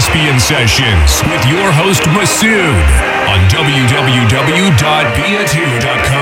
are listening to the Caspian Sessions with your host Masood on www.bia2.com.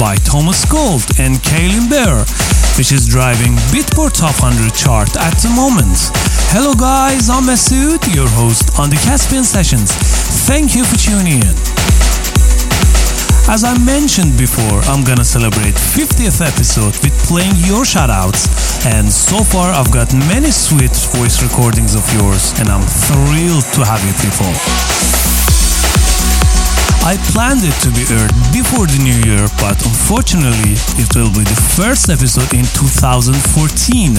by Thomas Gold and Kaelyn Behr, which is driving Beatport Top 100 chart at the moment. Hello guys, I'm Masood, your host on the Caspian Sessions. Thank you for tuning in. As I mentioned before, I'm gonna celebrate 50th episode with playing your shoutouts, and so far I've got many sweet voice recordings of yours, and I'm thrilled to have you people. I planned it to be aired before the new year, but unfortunately, it will be the first episode in 2014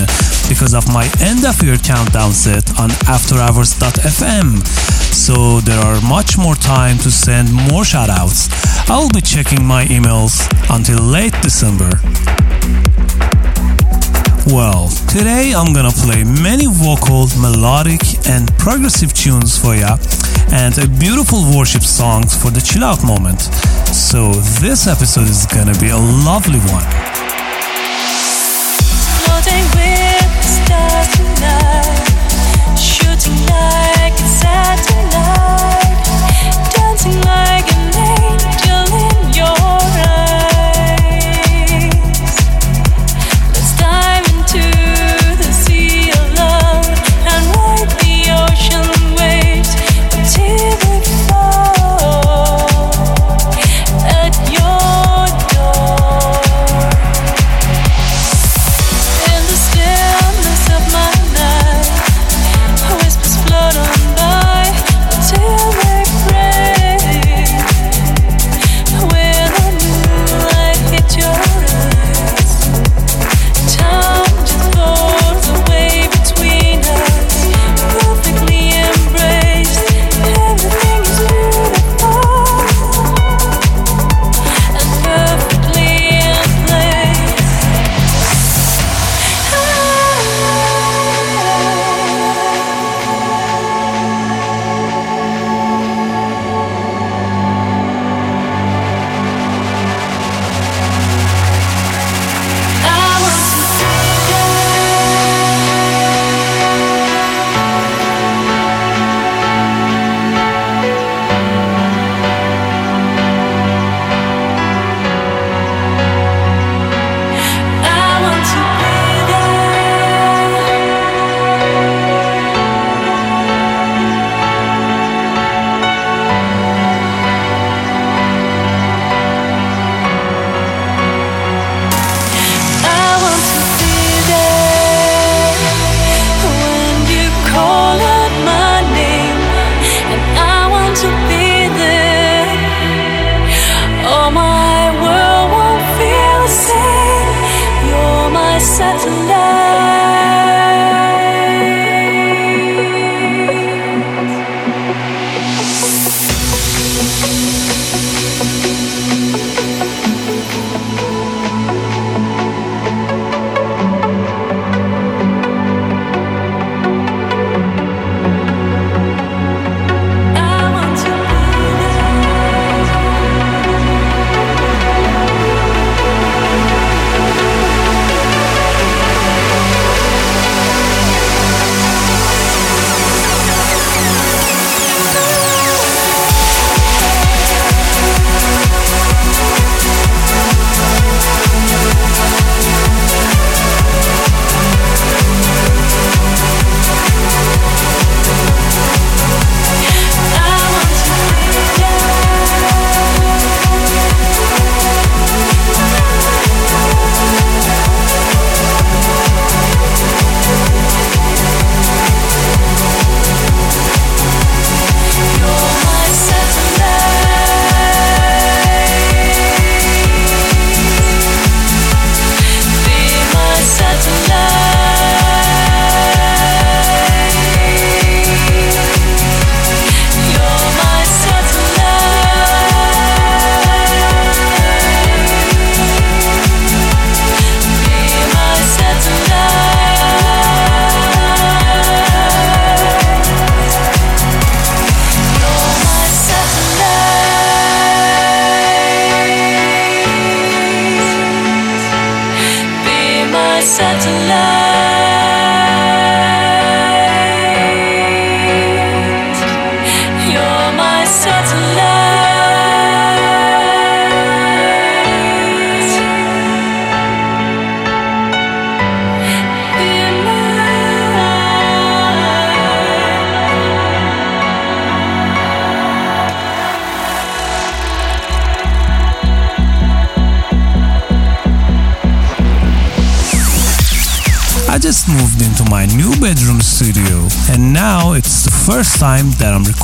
because of my end of year countdown set on afterhours.fm. So there are much more time to send more shoutouts. I will be checking my emails until late December. Well, today I'm gonna play many vocal, melodic, and progressive tunes for ya, and a beautiful worship songs for the chill out moment. So this episode is gonna be a lovely one.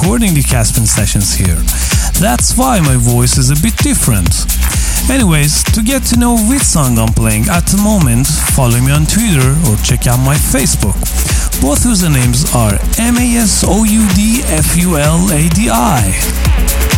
Recording the Caspian sessions here. That's why my voice is a bit different. Anyways, to get to know which song I'm playing at the moment, follow me on Twitter or check out my Facebook. Both usernames are M-A-S-O-U-D-F-U-L-A-D-I. updates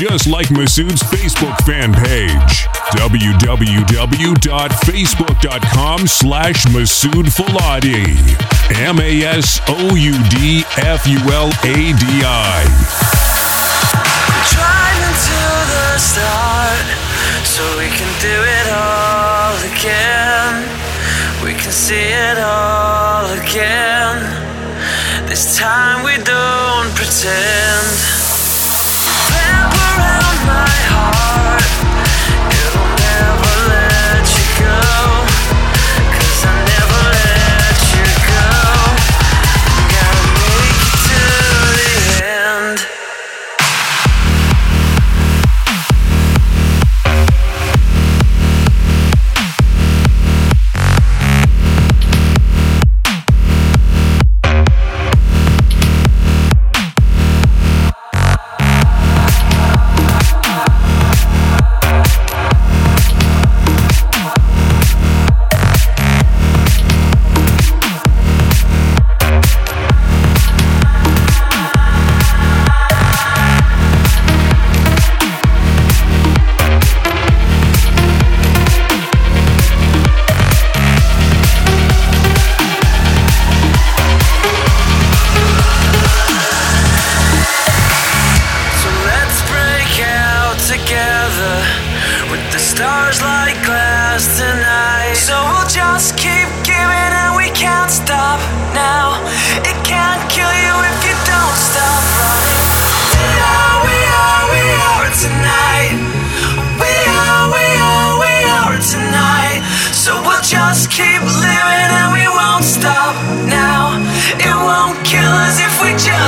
just like Masood's Facebook fan page. www.facebook.com slash Masood Fuladi. M-A-S-O-U-D-F-U-L-A-D-I. So we can do it all again. We can see it all again. This time we don't pretend.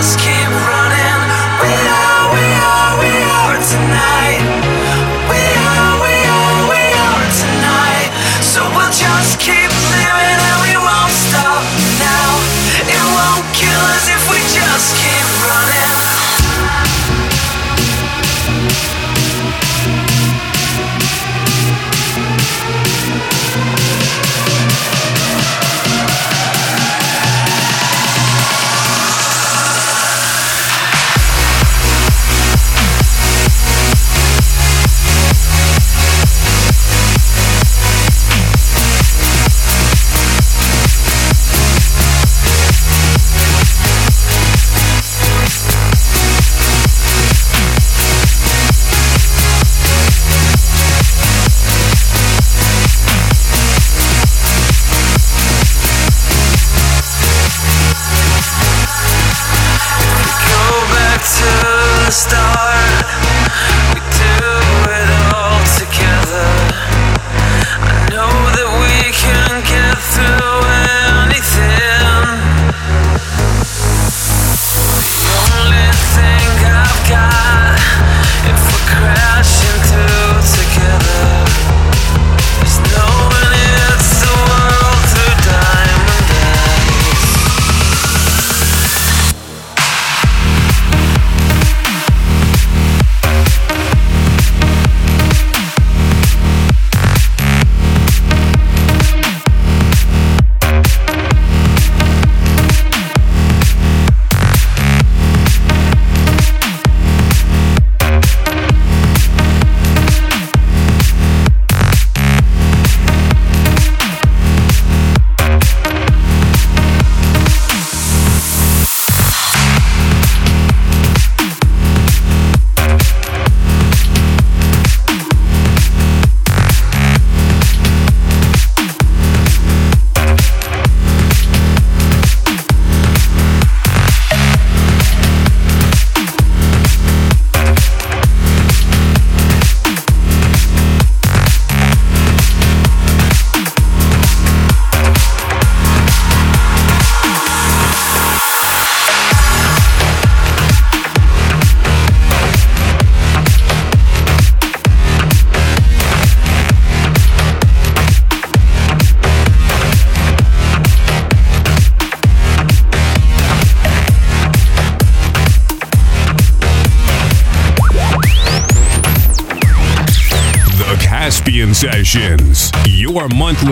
just keep running. We are.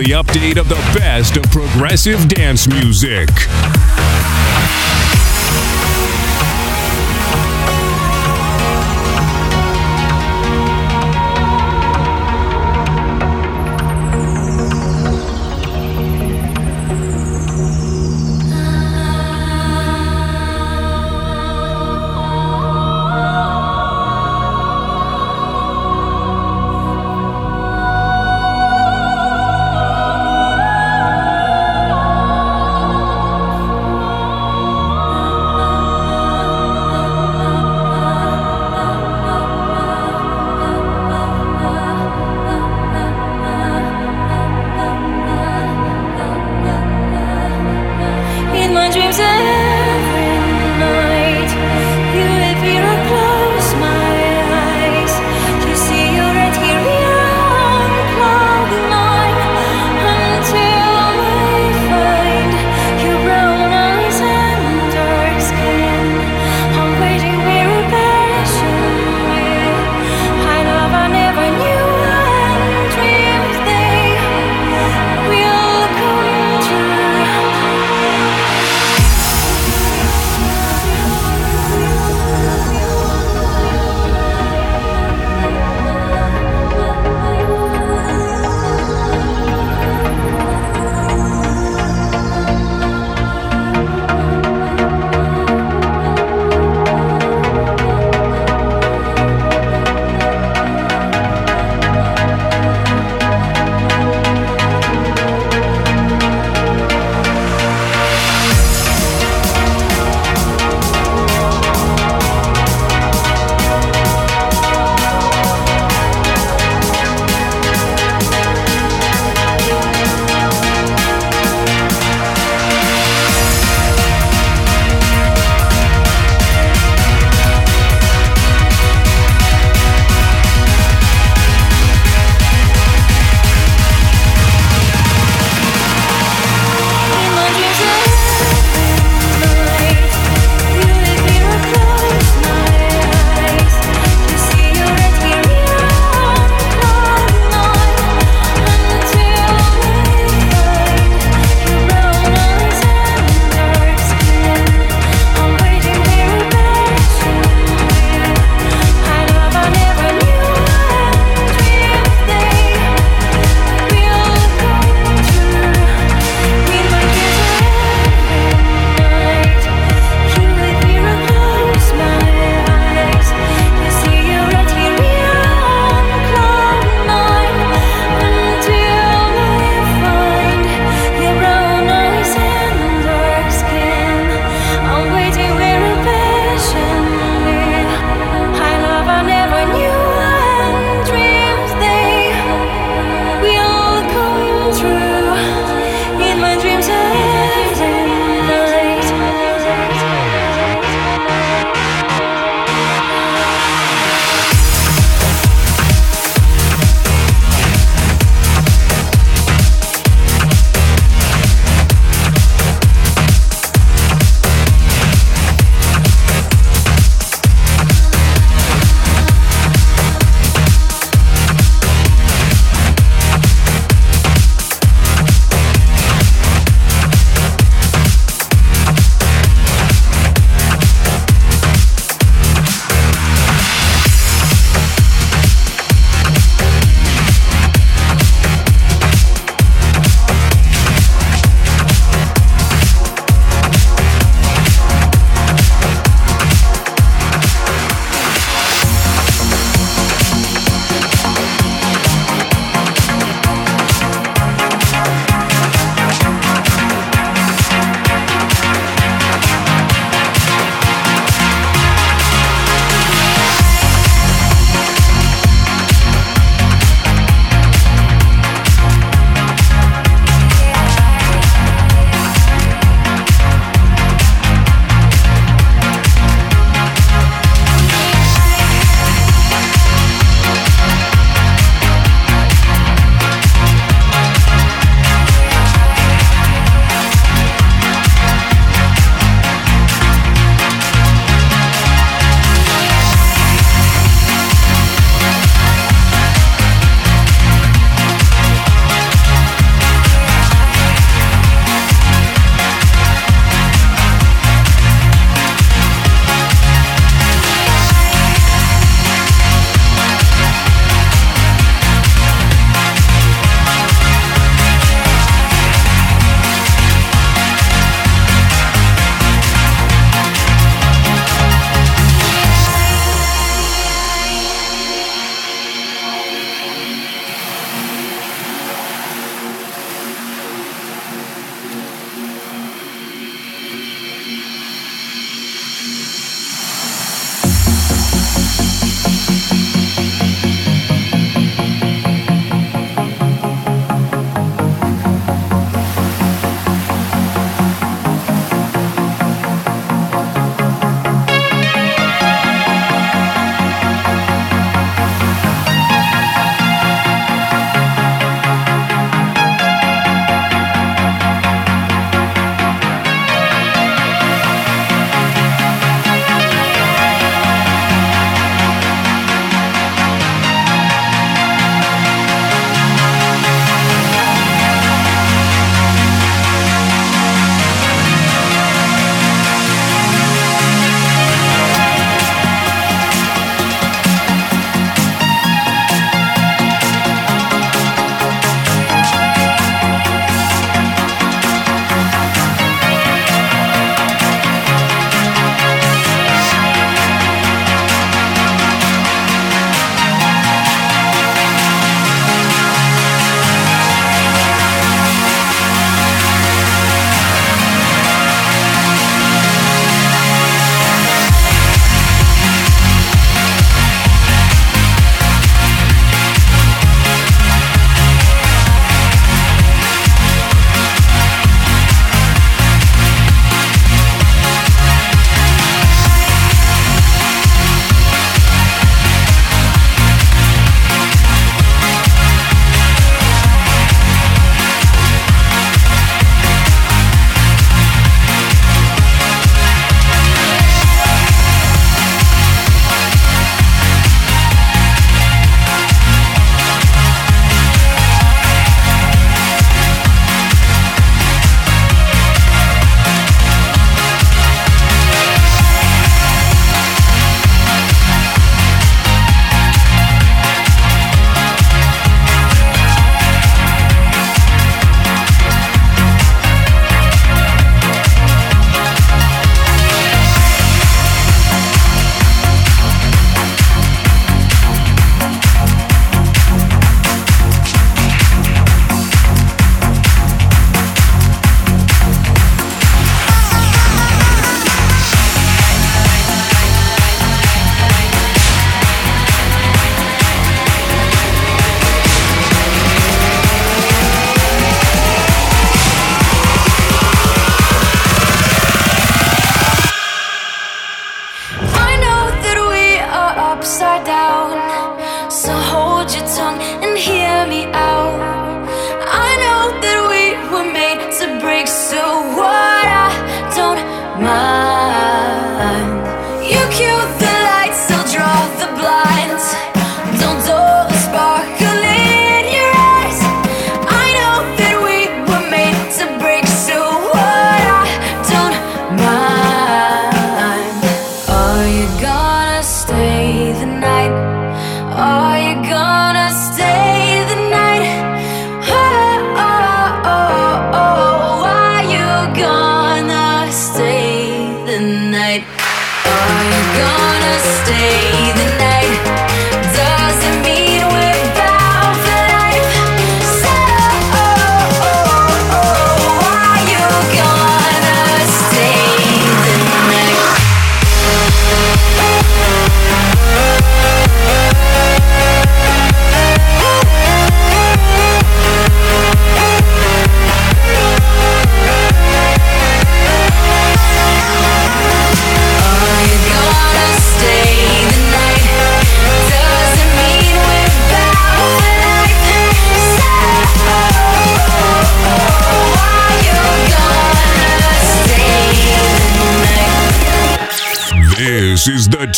weekly update of the best of progressive dance music.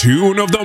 Tune of the